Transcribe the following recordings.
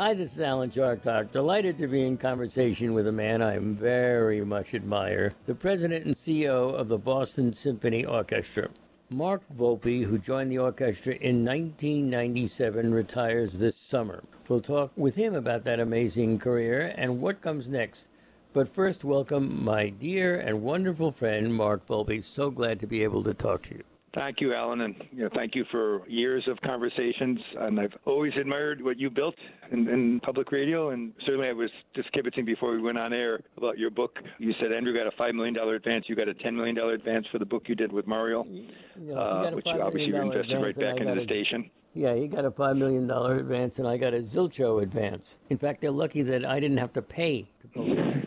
Hi, this is Alan Chartock. Delighted to be in conversation with a man I very much admire, the president and CEO of the Boston Symphony Orchestra. Mark Volpe, who joined the orchestra in 1997, retires this summer. We'll talk with him about that amazing career and what comes next. But first, welcome my dear and wonderful friend, Mark Volpe. So glad to be able to talk to you. Thank you, Alan, and you know, thank you for years of conversations. And I've always admired what you built in, in public radio, and certainly I was just kibitzing before we went on air about your book. You said Andrew got a five million dollar advance. You got a ten million dollar advance for the book you did with Mario, uh, which you obviously invested right back into the a, station. Yeah, he got a five million dollar advance, and I got a zilcho advance. In fact, they're lucky that I didn't have to pay to publish.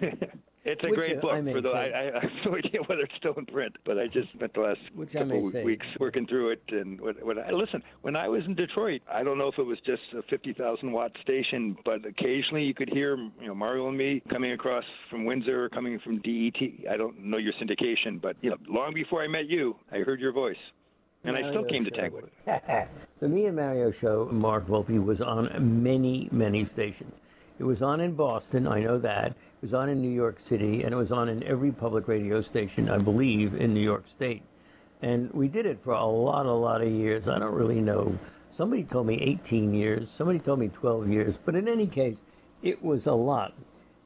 It's a Which great book. I for the, I, I, I, have no idea whether it's still in print, but I just spent the last Which couple of weeks working through it. And what, what I, listen, when I was in Detroit, I don't know if it was just a 50,000 watt station, but occasionally you could hear, you know, Mario and me coming across from Windsor, coming from DET. I don't know your syndication, but you know, long before I met you, I heard your voice. And Mario I still came show. to Tanglewood. the Me and Mario show, Mark Volpe, was on many, many stations. It was on in Boston, I know that. It was on in New York City, and it was on in every public radio station, I believe, in New York State. And we did it for a lot, a lot of years. I don't really know. Somebody told me 18 years, somebody told me 12 years, but in any case, it was a lot.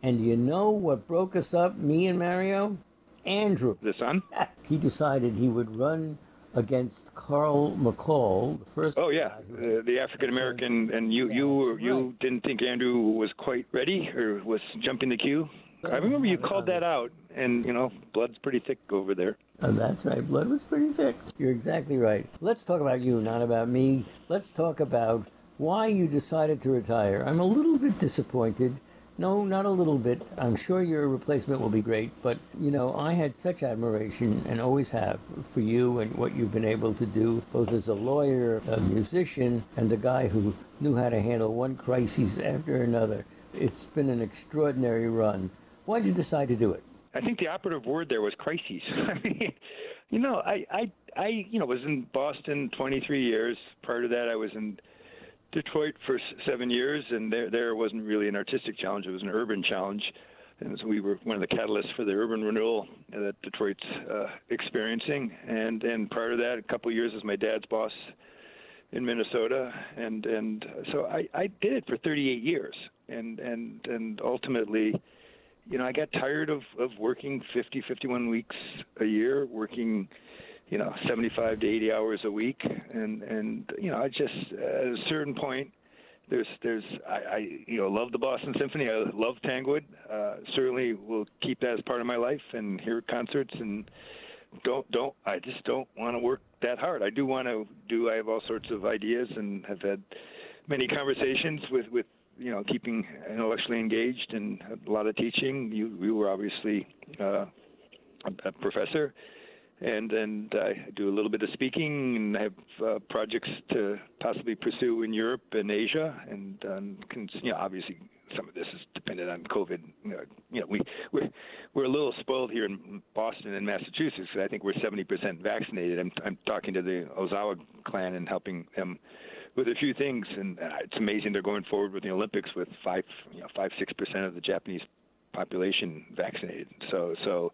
And do you know what broke us up, me and Mario? Andrew. The son? he decided he would run against Carl McCall, the first. Oh yeah, uh, the African American, and you you you didn't think Andrew was quite ready or was jumping the queue. I remember you called that out, and you know, blood's pretty thick over there. Oh, that's right. Blood was pretty thick. You're exactly right. Let's talk about you, not about me. Let's talk about why you decided to retire. I'm a little bit disappointed no, not a little bit. I'm sure your replacement will be great, but you know, I had such admiration and always have for you and what you've been able to do, both as a lawyer, a musician, and a guy who knew how to handle one crisis after another. It's been an extraordinary run. Why did you decide to do it? I think the operative word there was crises. I mean, you know, I, I, I, you know, was in Boston 23 years. Prior to that, I was in Detroit for seven years, and there there wasn't really an artistic challenge; it was an urban challenge. And so we were one of the catalysts for the urban renewal that Detroit's uh, experiencing. And and prior to that, a couple of years as my dad's boss in Minnesota, and and so I, I did it for 38 years, and and and ultimately, you know, I got tired of of working 50, 51 weeks a year, working you know 75 to 80 hours a week and and you know i just at a certain point there's there's I, I you know love the Boston Symphony. I love Tanglewood. Uh, certainly will keep that as part of my life and hear concerts and don't don't I just don't want to work that hard. I do want to do. I have all sorts of ideas and have had many conversations with with you know keeping intellectually engaged and a lot of teaching. You you were obviously uh, a professor and and I do a little bit of speaking and I have uh, projects to possibly pursue in Europe and Asia, and um, can, you know, obviously some of this is dependent on COVID. You know, you know we we're we're a little spoiled here in Boston and Massachusetts. I think we're 70% vaccinated. I'm I'm talking to the Ozawa clan and helping them with a few things, and uh, it's amazing they're going forward with the Olympics with five you know five six percent of the Japanese population vaccinated. So so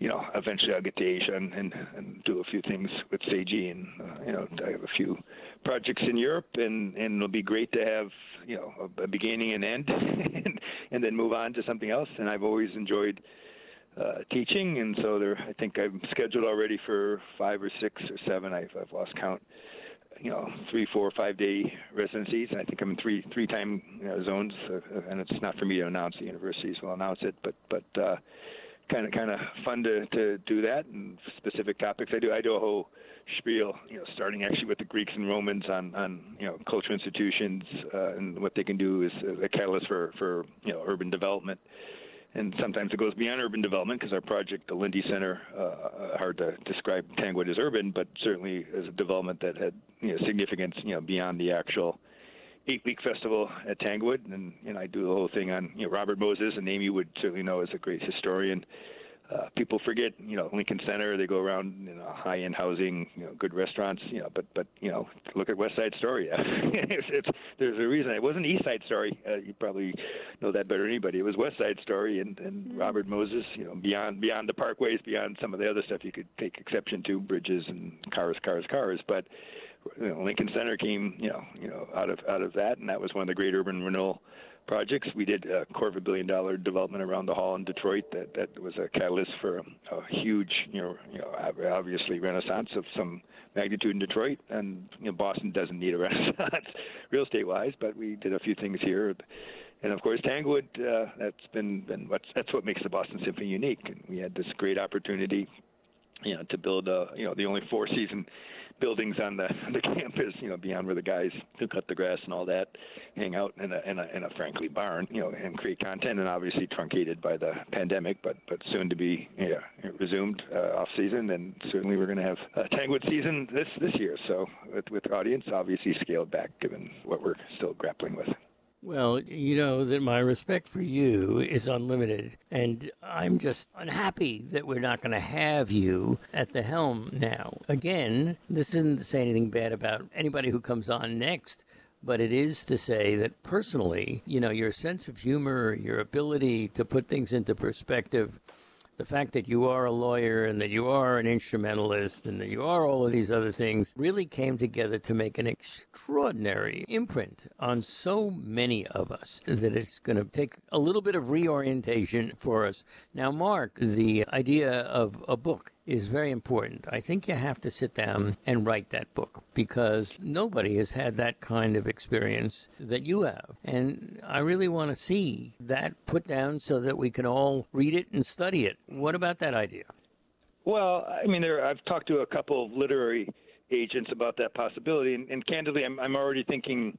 you know, eventually I'll get to Asia and, and, and do a few things with Seiji, and uh, you know, I have a few projects in Europe, and and it'll be great to have you know a, a beginning and end, and, and then move on to something else. And I've always enjoyed uh, teaching, and so there, I think I'm scheduled already for five or six or seven. I've I've lost count. You know, three, four, five day residencies, and I think I'm in three three time you know, zones. Uh, and it's not for me to announce; the universities will announce it. But but uh, kind of kind of fun to to do that and specific topics. I do I do a whole spiel, you know, starting actually with the Greeks and Romans on on you know cultural institutions uh, and what they can do is a catalyst for for you know urban development. And sometimes it goes beyond urban development because our project, the Linde Center, uh, uh, hard to describe Tanglewood as urban, but certainly as a development that had you know, significance, you know, beyond the actual eight week festival at Tanglewood, and you know I do the whole thing on you know Robert Moses, a name you would certainly know as a great historian. uh, people forget, you know, Lincoln Center. They go around, you know, high-end housing, you know, good restaurants, you know. But but you know, look at West Side Story. it's, it's, there's a reason it wasn't East Side Story. Uh, you probably know that better than anybody. It was West Side Story and and mm-hmm. Robert Moses. You know, beyond beyond the parkways, beyond some of the other stuff you could take exception to, bridges and cars, cars, cars. But you know, Lincoln Center came, you know, you know, out of out of that, and that was one of the great urban renewal projects. We did a quarter of a billion dollar development around the hall in Detroit. That that was a catalyst for a, a huge, you know, you know, obviously renaissance of some magnitude in Detroit. And you know, Boston doesn't need a renaissance real estate wise, but we did a few things here. And of course, Tanglewood. Uh, that's been, been what's that's what makes the Boston Symphony unique. And we had this great opportunity, you know, to build a you know the only four season buildings on the the campus, you know, beyond where the guys who cut the grass and all that hang out in a in a, in a frankly barn, you know, and create content, and obviously truncated by the pandemic, but but soon to be yeah resumed uh, off season, and certainly we're going to have a Tanglewood season this this year. So with with audience obviously scaled back given what we're still grappling with. Well, you know that my respect for you is unlimited, and I'm just unhappy that we're not going to have you at the helm now. Again, this isn't to say anything bad about anybody who comes on next, but it is to say that personally, you know, your sense of humor, your ability to put things into perspective, the fact that you are a lawyer and that you are an instrumentalist and that you are all of these other things really came together to make an extraordinary imprint on so many of us that it's going to take a little bit of reorientation for us. Now, Mark, the idea of a book is very important. I think you have to sit down and write that book because nobody has had that kind of experience that you have. And I really want to see that put down so that we can all read it and study it. What about that idea? Well, I mean, there, I've talked to a couple of literary agents about that possibility, and, and candidly, I'm, I'm already thinking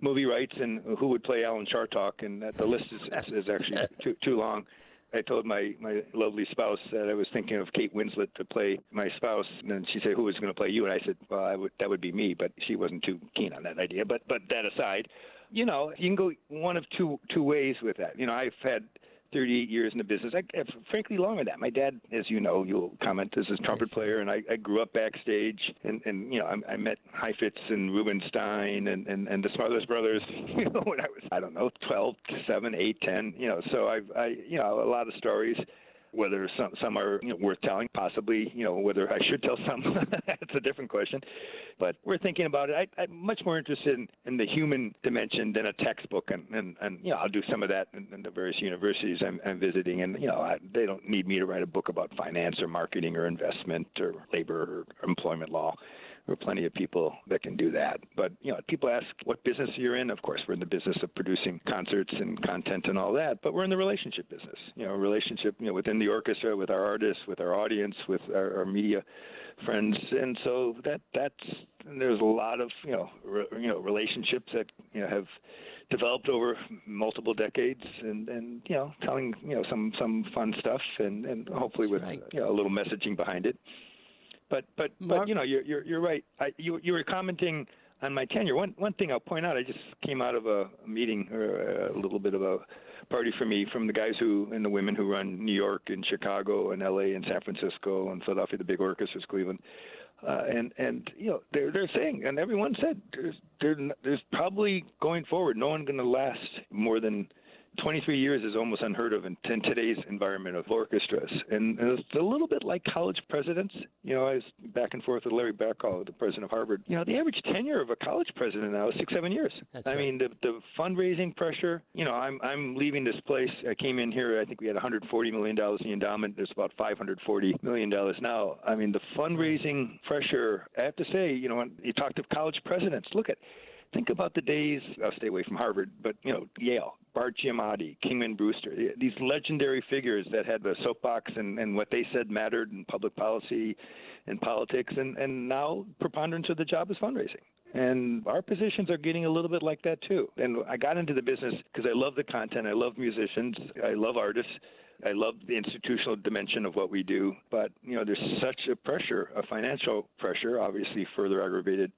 movie rights and who would play Alan Chartock, and that the list is, is actually too, too long. I told my my lovely spouse that I was thinking of Kate Winslet to play my spouse, and then she said, "Who is going to play you?" And I said, "Well, I would that would be me," but she wasn't too keen on that idea. But but that aside, you know, you can go one of two two ways with that. You know, I've had 38 years in the business. I, uh, frankly, longer than that. My dad, as you know, you'll comment, is a trumpet player, and I, I grew up backstage, and, and you know, I, I met Heifetz and Rubinstein and, and, and the Smothers Brothers, you know, when I was, I don't know, 12, 7, 8, 10, you know, so I've, I, you know, a lot of stories whether some some are you know, worth telling, possibly you know whether I should tell some. That's a different question, but we're thinking about it. I, am much more interested in, in, the human dimension than a textbook, and and, and you know I'll do some of that in, in the various universities I'm, I'm, visiting, and you know I, they don't need me to write a book about finance or marketing or investment or labor or employment law. There are plenty of people that can do that. But you know, people ask what business you're in. Of course, we're in the business of producing concerts and content and all that. But we're in the relationship business. You know, relationship you know within the orchestra, with our artists, with our audience, with our, our media friends. And so that that's there's a lot of you know re, you know relationships that you know have developed over multiple decades and and you know telling you know some some fun stuff and and hopefully That's with right. you know a little messaging behind it but but Mark? but you know you're you're, you're right. I, you you were commenting on my tenure. One one thing I'll point out. I just came out of a meeting or a little bit of a party for me from the guys who and the women who run New York and Chicago and L.A. and San Francisco and Philadelphia, the big orchestras, Cleveland. Uh, and and you know they're they're saying, and everyone said there's there's there's probably going forward, no one going to last more than 23 years is almost unheard of in, in today's environment of orchestras. And it's a little bit like college presidents. You know, I was back and forth with Larry Bacow, the president of Harvard. You know, the average tenure of a college president now is six, seven years. That's I right. mean, the, the fundraising pressure, you know, I'm, I'm leaving this place. I came in here, I think we had $140 million in the endowment. There's about $540 million now. I mean, the fundraising pressure, I have to say, you know, when you talk to college presidents, look at think about the days. I'll stay away from Harvard, but you know Yale, Bart Giamatti, Kingman Brewster, these legendary figures that had the soapbox and, and what they said mattered in public policy and politics, and and now preponderance of the job is fundraising. And our positions are getting a little bit like that too. And I got into the business because I love the content, I love musicians, I love artists. I love the institutional dimension of what we do, but you know, there's such a pressure, a financial pressure, obviously further aggravated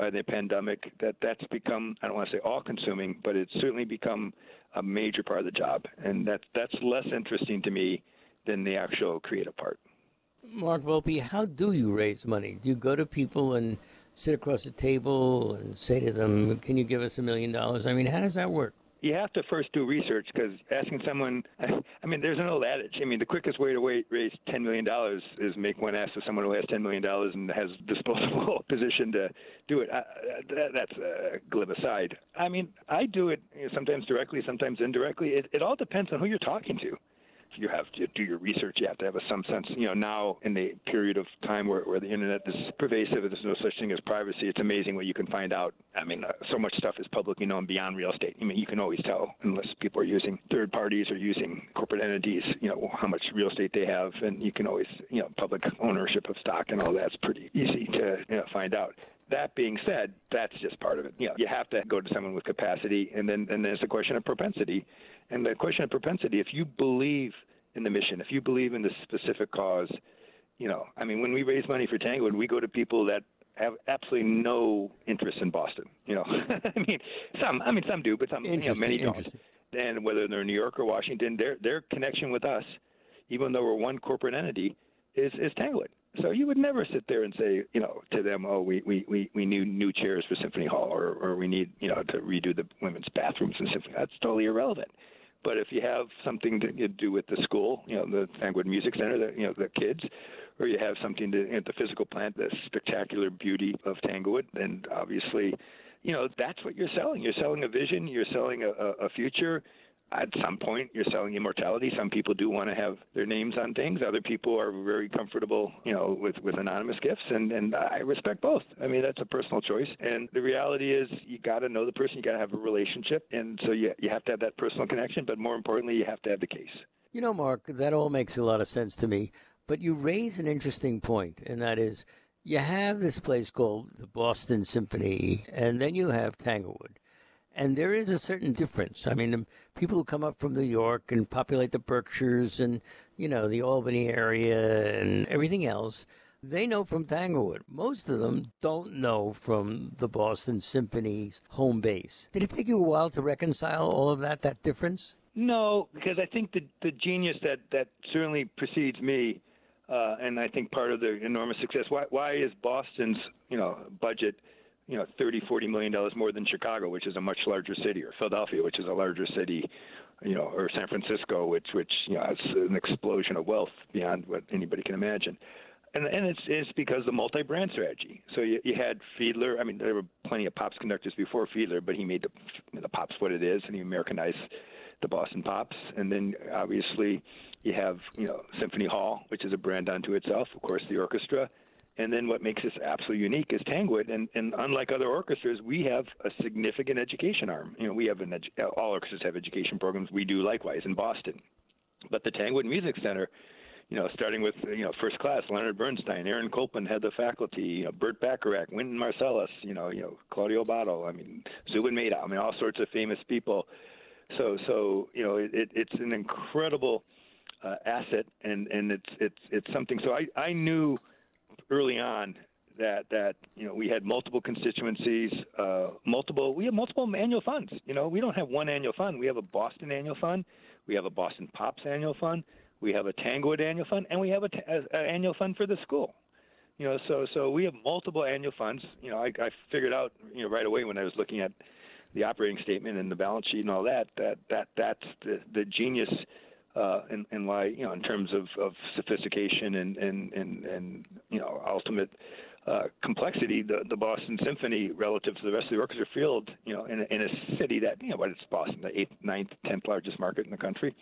by the pandemic that that's become I don't want to say all consuming, but it's certainly become a major part of the job, and that's that's less interesting to me than the actual creative part. Mark Volpe, how do you raise money? Do you go to people and sit across the table and say to them, "Can you give us a million dollars?" I mean, how does that work? You have to first do research because asking someone, I mean, there's an old adage. I mean, the quickest way to raise $10 million is make one ask to someone who has $10 million and has disposable position to do it. I, that, that's a glib aside. I mean, I do it you know, sometimes directly, sometimes indirectly. It, it all depends on who you're talking to you have to do your research. You have to have a, some sense. You know, now in the period of time where, where the internet is pervasive, there's no such thing as privacy. It's amazing what you can find out. I mean, uh, so much stuff is publicly known beyond real estate. I mean, you can always tell unless people are using third parties or using corporate entities. You know, how much real estate they have, and you can always, you know, public ownership of stock and all that's pretty easy to you know, find out. That being said, that's just part of it. You know, you have to go to someone with capacity, and then and there's a question of propensity. And the question of propensity, if you believe in the mission, if you believe in the specific cause, you know, I mean, when we raise money for Tanglewood, we go to people that have absolutely no interest in Boston. You know, I mean, some, I mean, some do, but some, you know, many don't. And whether they're in New York or Washington, their their connection with us, even though we're one corporate entity, is is Tanglewood. So you would never sit there and say, you know, to them, oh, we we we, we need new chairs for Symphony Hall, or or we need, you know, to redo the women's bathrooms in Symphony. That's totally irrelevant. But if you have something to do with the school, you know, the Tanglewood Music Center, the, you know, the kids, or you have something to at the physical plant, the spectacular beauty of Tanglewood, then obviously, you know, that's what you're selling. You're selling a vision. You're selling a, a future at some point you're selling immortality. Some people do want to have their names on things. Other people are very comfortable, you know, with with anonymous gifts, and and I respect both. I mean, that's a personal choice. And the reality is, you got to know the person. You got to have a relationship, and so you you have to have that personal connection. But more importantly, you have to have the case. You know, Mark, that all makes a lot of sense to me. But you raise an interesting point, and that is, you have this place called the Boston Symphony, and then you have Tanglewood and there is a certain difference. I mean, people who come up from New York and populate the Berkshires and, you know, the Albany area and everything else, they know from Tanglewood. Most of them don't know from the Boston Symphony's home base. Did it take you a while to reconcile all of that, that difference? No, because I think the, the genius that, that certainly precedes me, uh, and I think part of the enormous success, why, why is Boston's, you know, budget – you know 30 40 million dollars more than Chicago which is a much larger city or Philadelphia which is a larger city you know or San Francisco which which you know has an explosion of wealth beyond what anybody can imagine. And and it's it's because the multi-brand strategy. So you, you had Fiedler. I mean there were plenty of pops conductors before Fiedler but he made the the pops what it is and he Americanized the Boston Pops. And then obviously you have you know Symphony Hall which is a brand unto itself. Of course the orchestra and then what makes us absolutely unique is Tanglewood, and, and unlike other orchestras, we have a significant education arm. You know, we have an edu- all orchestras have education programs. We do likewise in Boston, but the Tanglewood Music Center, you know, starting with you know first class, Leonard Bernstein, Aaron Copland had the faculty, you know, Burt Bacharach, Wynton Marsalis, you know, you know, Claudio Abbado, I mean, Zubin Mehta, I mean, all sorts of famous people. So, so you know, it, it's an incredible uh, asset, and and it's it's it's something. So I I knew early on that that you know we had multiple constituencies, uh, multiple we have multiple annual funds. You know, we don't have one annual fund. We have a Boston annual fund, we have a Boston Pops annual fund, we have a Tanglewood annual fund, and we have a, t- a, a annual fund for the school. You know, so so we have multiple annual funds. You know, I, I figured out you know right away when I was looking at the operating statement and the balance sheet and all that that that that's the, the genius uh, and, and why you know in terms of, of sophistication and, and, and, and you know ultimate uh, complexity, the, the Boston Symphony relative to the rest of the orchestra field, you know, in a, in a city that you know what it's Boston, the eighth, ninth, tenth largest market in the country.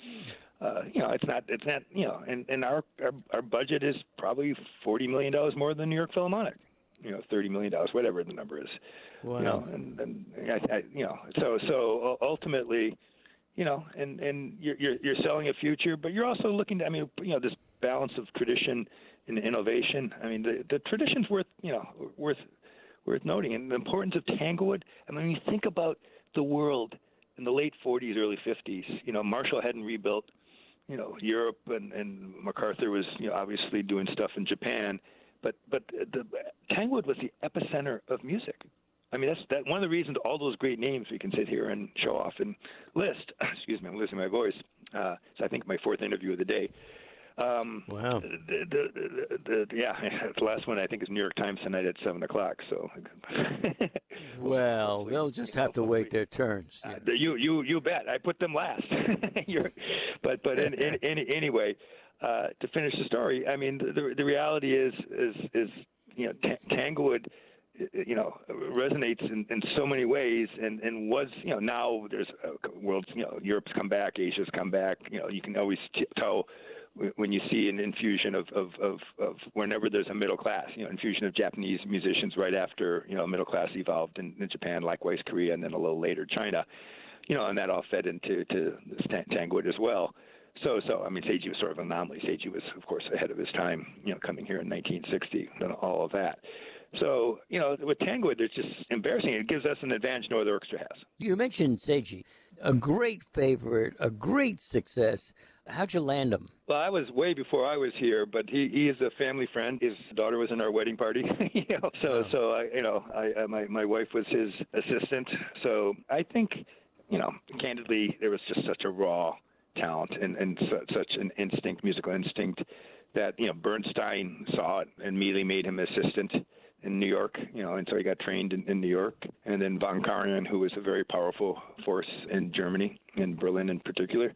Uh, you know, it's not, it's not, you know, and, and our, our our budget is probably forty million dollars more than New York Philharmonic. You know, thirty million dollars, whatever the number is. Wow. You know, and, and I, I, you know, so so ultimately, you know, and and you're, you're you're selling a future, but you're also looking to, I mean, you know, this balance of tradition and innovation. I mean, the the tradition's worth, you know, worth worth noting, and the importance of Tanglewood. I mean, when you think about the world in the late 40s, early 50s, you know, Marshall hadn't rebuilt, you know, Europe, and and MacArthur was, you know, obviously doing stuff in Japan, but but the Tanglewood was the epicenter of music. I mean, that's that one of the reasons all those great names we can sit here and show off and list. Excuse me, I'm losing my voice. Uh, so I think my fourth interview of the day. Um, wow. The, the, the, yeah, the last one I think is New York Times tonight at seven o'clock. So. well, they'll just have to wait their turns. Yeah. Uh, you you you bet. I put them last. but but in, in, in, anyway, uh, to finish the story, I mean the the reality is is is you know Tanglewood Uh, you know resonates in, in so many ways and and was you know now there's a world you know Europe's come back Asia's come back you know you can always tell when you see an infusion of, of, of, of whenever there's a middle class, you know, infusion of Japanese musicians right after, you know, middle class evolved in, in Japan, likewise Korea, and then a little later China, you know, and that all fed into to Tanglewood as well. So, so I mean, Seiji was sort of an anomaly. Seiji was, of course, ahead of his time, you know, coming here in 1960 and all of that. So, you know, with Tanglewood, it's just embarrassing. It gives us an advantage no other orchestra has. You mentioned Seiji, a great favorite, a great success. How'd you land him? Well, I was way before I was here, but he he is a family friend. His daughter was in our wedding party, you know. So oh. so I you know I my my wife was his assistant. So I think you know candidly there was just such a raw talent and and su- such an instinct, musical instinct that you know Bernstein saw it and immediately made him assistant in New York, you know, and so he got trained in, in New York. And then von Karajan, who was a very powerful force in Germany, in Berlin in particular,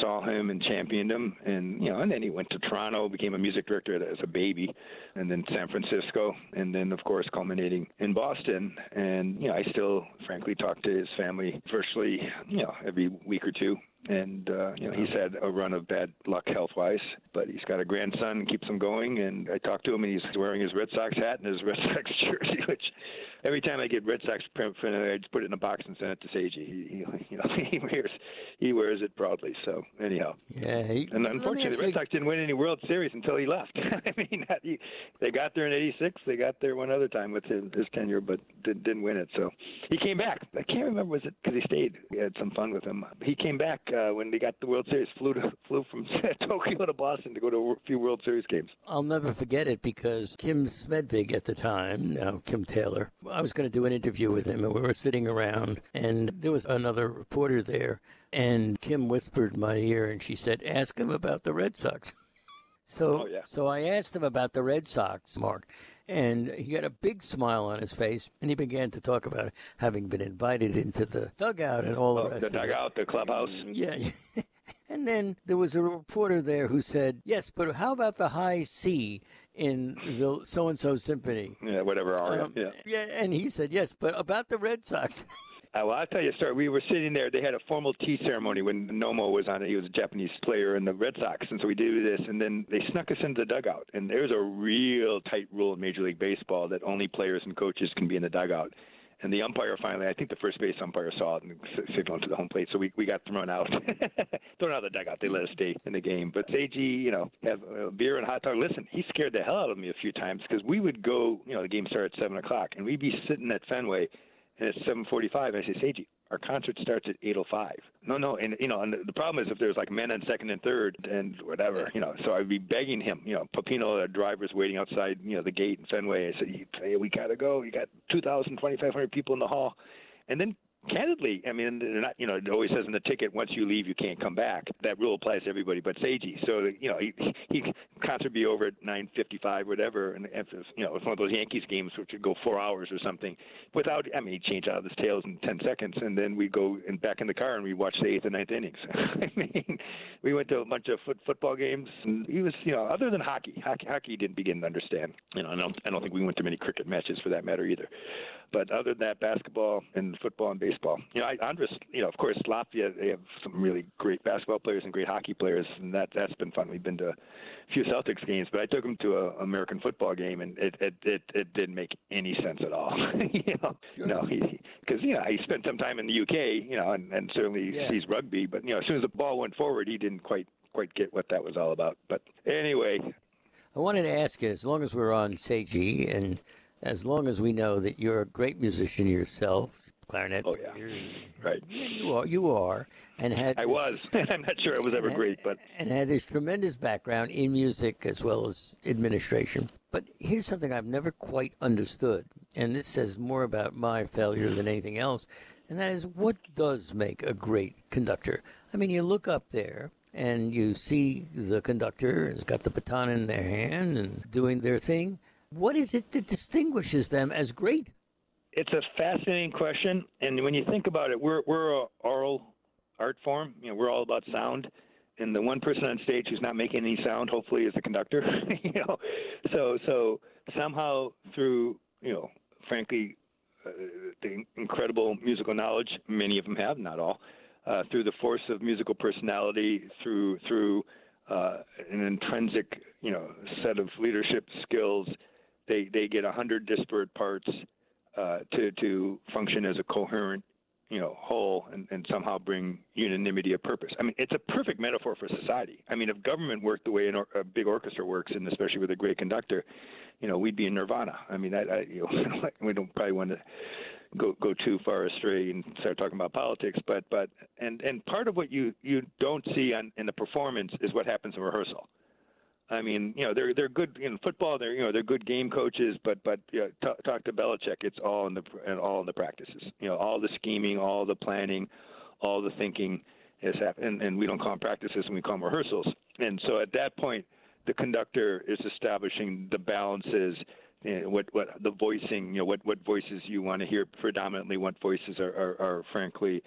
saw him and championed him. And, you know, and then he went to Toronto, became a music director as a baby, and then San Francisco, and then, of course, culminating in Boston. And, you know, I still, frankly, talk to his family virtually, you know, every week or two and uh, you know he's had a run of bad luck health wise, but he's got a grandson keeps him going. And I talked to him, and he's wearing his Red Sox hat and his Red Sox jersey, which every time I get Red Sox print, from it, I just put it in a box and send it to Seiji. He, he you know he wears he wears it proudly. So anyhow, yeah. He, and unfortunately, the Red Sox didn't win any World Series until he left. I mean, he, they got there in '86. They got there one other time with his, his tenure, but did, didn't win it. So he came back. I can't remember was it because he stayed. We had some fun with him. He came back uh, when they got the World Series. Flew to, flew from Tokyo to Boston to go to a few World Series games. I'll never forget it because Kim Smedvig at the time, now Kim Taylor, I was going to do an interview with him, and we were sitting around, and there was another reporter there, and Kim whispered in my ear, and she said, "Ask him about the Red Sox." So, oh, yeah. so I asked him about the Red Sox, Mark, and he had a big smile on his face, and he began to talk about having been invited into the dugout and all oh, the rest. The dugout, the clubhouse. Mm, yeah. and then there was a reporter there who said, "Yes, but how about the high C in the so and so symphony?" Yeah, whatever. Um, yeah. Yeah, and he said, "Yes, but about the Red Sox." Uh, well, I'll tell you a story. We were sitting there. They had a formal tea ceremony when Nomo was on it. He was a Japanese player in the Red Sox, and so we did this. And then they snuck us into the dugout. And there's a real tight rule in Major League Baseball that only players and coaches can be in the dugout. And the umpire finally, I think the first base umpire saw it and signaled to the home plate, so we we got thrown out, thrown out of the dugout. They let us stay in the game. But Seiji, you know, have beer and hot dog. Listen, he scared the hell out of me a few times because we would go, you know, the game started at seven o'clock, and we'd be sitting at Fenway and it's 7:45. I say, Seiji, our concert starts at 8:05. No, no, and you know, and the problem is if there's like men on second and third and whatever, you know. So I'd be begging him, you know, Pepino, the driver's waiting outside, you know, the gate in Fenway. I said, hey, we gotta go. You got 2,000, 2,500 people in the hall, and then candidly, I mean, not, you know, it always says in the ticket, once you leave, you can't come back. That rule applies to everybody but Seiji. So, you know, he, he concert be over at 9:55, whatever, and if you know, it's one of those Yankees games which would go four hours or something, without, I mean, he changed out of his tails in 10 seconds, and then we go and back in the car and we watch the eighth and ninth innings. I mean, we went to a bunch of foot, football games, and he was, you know, other than hockey, hockey, hockey didn't begin to understand. You know, I don't, I don't think we went to many cricket matches for that matter either. But other than that, basketball and football and baseball. You know, I, Andris, you know, of course, Latvia, they have some really great basketball players and great hockey players, and that that's been fun. We've been to a few Celtics games, but I took him to an American football game, and it it it, it didn't make any sense at all. you know, sure. no, he because you know he spent some time in the UK, you know, and, and certainly yeah. sees rugby, but you know, as soon as the ball went forward, he didn't quite quite get what that was all about. But anyway, I wanted to ask you, as long as we're on Seiji and as long as we know that you're a great musician yourself, clarinet. Oh yeah, right. You are. You are, and had. I this, was. I'm not sure I was ever had, great, but and had this tremendous background in music as well as administration. But here's something I've never quite understood, and this says more about my failure than anything else, and that is what does make a great conductor. I mean, you look up there and you see the conductor has got the baton in their hand and doing their thing. What is it that distinguishes them as great? It's a fascinating question, and when you think about it, we're we're a oral art form. You know, we're all about sound, and the one person on stage who's not making any sound, hopefully, is the conductor. you know, so so somehow through you know, frankly, uh, the incredible musical knowledge many of them have, not all, uh, through the force of musical personality, through through uh, an intrinsic you know set of leadership skills, they they get a hundred disparate parts uh, to to function as a coherent you know, whole and, and somehow bring unanimity of purpose. I mean, it's a perfect metaphor for society. I mean, if government worked the way or, a big orchestra works, and especially with a great conductor, you know, we'd be in nirvana. I mean, I, I you know, we don't probably want to go go too far astray and start talking about politics, but but and and part of what you you don't see on in the performance is what happens in rehearsal. I mean, you know, they're they're good in football. They're you know they're good game coaches, but but you know, t- talk to Belichick. It's all in the and all in the practices. You know, all the scheming, all the planning, all the thinking has happened, and, and we don't call them practices, and we call them rehearsals. And so at that point, the conductor is establishing the balances. You know, what what the voicing, you know, what what voices you want to hear predominantly, what voices are are, are frankly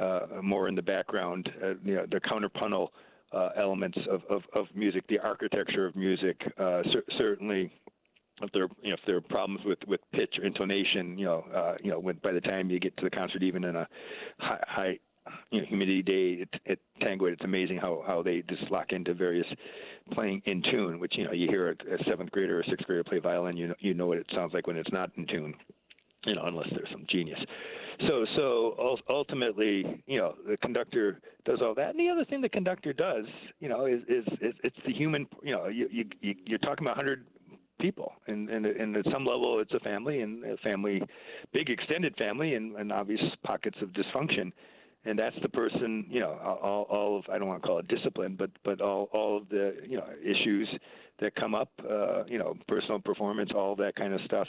uh, more in the background. Uh, you know, the contrapuntal uh, elements of, of, of, music, the architecture of music. Uh, cer- certainly, if there you know, if there are problems with, with pitch or intonation, you know, uh, you know, when by the time you get to the concert, even in a high, high you know, humidity day at, at Tango, it's amazing how, how they just lock into various playing in tune, which you know you hear a, a seventh grader or a sixth grader play violin, you know you know what it sounds like when it's not in tune, you know, unless there's some genius. So, so ultimately, you know, the conductor does all that. And the other thing the conductor does, you know, is is, is it's the human. You know, you, you you're talking about 100 people, and and and at some level, it's a family and a family, big extended family, and, and obvious pockets of dysfunction. And that's the person, you know, all, all of I don't want to call it discipline, but but all all of the you know issues that come up, uh, you know, personal performance, all that kind of stuff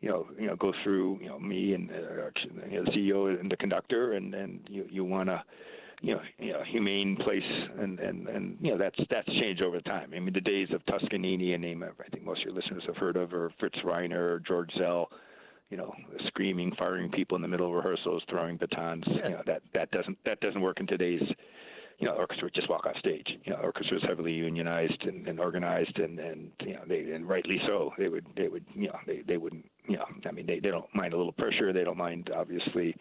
you know, you know, go through, you know, me and uh, you know, the CEO and the conductor, and and you you want to, you know, you know, humane place, and and and you know that's that's changed over time. I mean, the days of Toscanini, a name I think most of your listeners have heard of, or Fritz Reiner, or George Szell, you know, screaming, firing people in the middle of rehearsals, throwing batons. Yeah. You know, that that doesn't that doesn't work in today's you know, orchestra would just walk off stage. You know, orchestra is heavily unionized and, and organized, and and you know, they and rightly so. They would they would you know they they wouldn't you know I mean they they don't mind a little pressure. They don't mind obviously.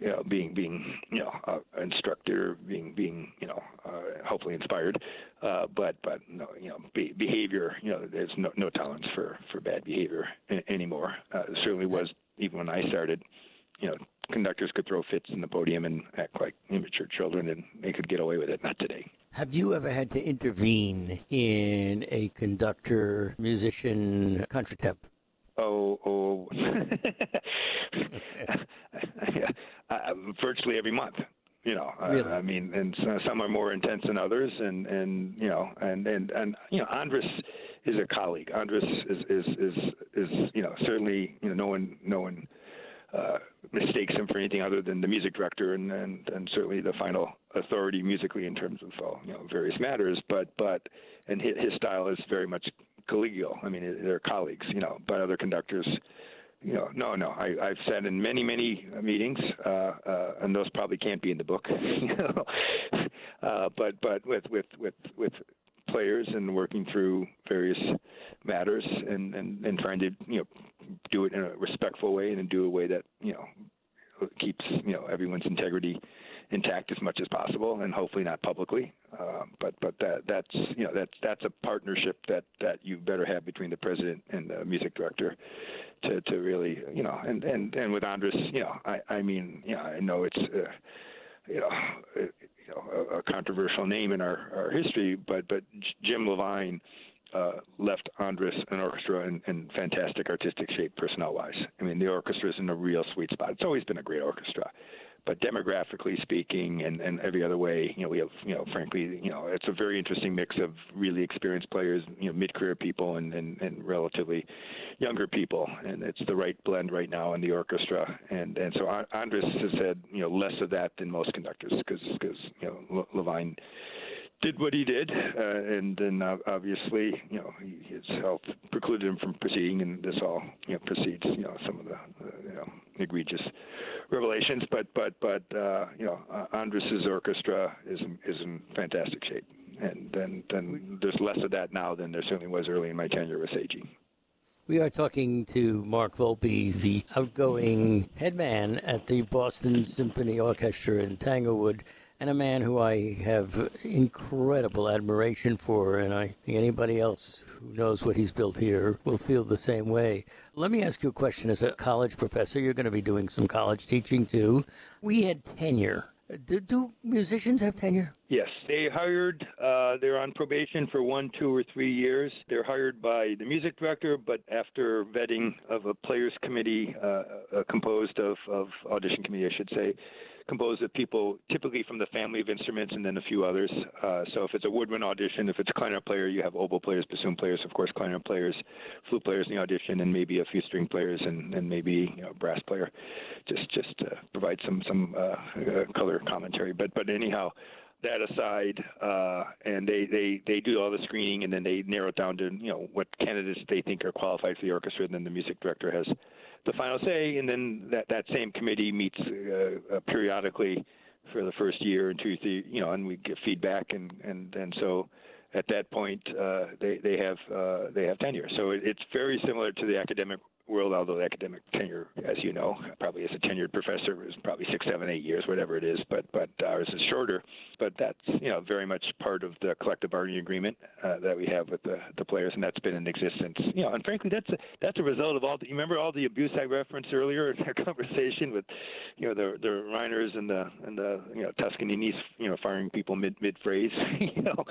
You know, being being you know uh, instructor, being being you know uh, hopefully inspired, uh, but but no, you know be, behavior. You know, there's no no tolerance for for bad behavior anymore. Uh, certainly was even when I started you know, conductors could throw fits in the podium and act like immature children, and they could get away with it. Not today. Have you ever had to intervene in a conductor musician contretemps? Oh, oh, uh, virtually every month. You know, really? I mean, and some are more intense than others, and and you know, and and and you know, Andris is a colleague. Andris is is is is you know certainly you know no one no one uh, mistakes him for anything other than the music director and, and, and certainly the final authority musically in terms of uh, you know various matters. But but and his, his style is very much collegial. I mean, they're colleagues, you know. But other conductors, you know, no, no. I, I've said in many many meetings, uh, uh, and those probably can't be in the book, you know. Uh, but but with with with with players and working through various matters and, and, and trying to you know do it in a respectful way and do a way that you know keeps you know everyone's integrity intact as much as possible and hopefully not publicly. Uh, but but that that's you know that's that's a partnership that that you better have between the president and the music director to to really you know and and and with Andris you know I I mean you know I know it's uh, you know a, a controversial name in our, our history, but but Jim Levine uh, left Andris an orchestra in, in fantastic artistic shape, personnel-wise. I mean, the orchestra is in a real sweet spot. It's always been a great orchestra, but demographically speaking, and, and every other way, you know, we have, you know, frankly, you know, it's a very interesting mix of really experienced players, you know, mid-career people and, and, and relatively younger people, and it's the right blend right now in the orchestra. And and so Andris has had, you know, less of that than most conductors because because you know Levine did what he did, uh, and then uh, obviously, you know, he, his health precluded him from proceeding, and this all, you know, precedes, you know, some of the, you know, egregious revelations. But, but, but, uh, you know, uh, Andris's orchestra is is in fantastic shape, and then then there's less of that now than there certainly was early in my tenure with Seiji. We are talking to Mark Volpe, the outgoing head man at the Boston Symphony Orchestra in Tanglewood, and a man who I have incredible admiration for, and I think anybody else who knows what he's built here will feel the same way. Let me ask you a question as a college professor. You're going to be doing some college teaching too. We had tenure do, do, musicians have tenure? Yes, they hired. Uh, they're on probation for one, two, or three years. They're hired by the music director, but after vetting of a players committee uh, uh, composed of, of audition committee, I should say, composed of people typically from the family of instruments and then a few others. Uh, so if it's a woodwind audition, if it's a clarinet player, you have oboe players, bassoon players, of course, clarinet players, flute players in the audition, and maybe a few string players and, and maybe you know, brass player, just just to provide some some uh, uh, color commentary. But but anyhow that aside, uh, and they, they, they do all the screening, and then they narrow it down to you know what candidates they think are qualified for the orchestra, and then the music director has the final say, and then that that same committee meets uh, uh, periodically for the first year and two, three, you know, and we get feedback, and and and so at that point uh, they they have uh, they have tenure. So it, it's very similar to the academic world, although academic tenure, as you know, probably as a tenured professor is probably six, seven, eight years, whatever it is. But but ours is shorter. But that's you know very much part of the collective bargaining agreement uh, that we have with the, the players, and that's been in existence. You know, and frankly, that's a, that's a result of all. The, you remember all the abuse I referenced earlier in our conversation with, you know, the the Reiners and the and the you know Toscaninis, you know, firing people mid mid phrase. you know,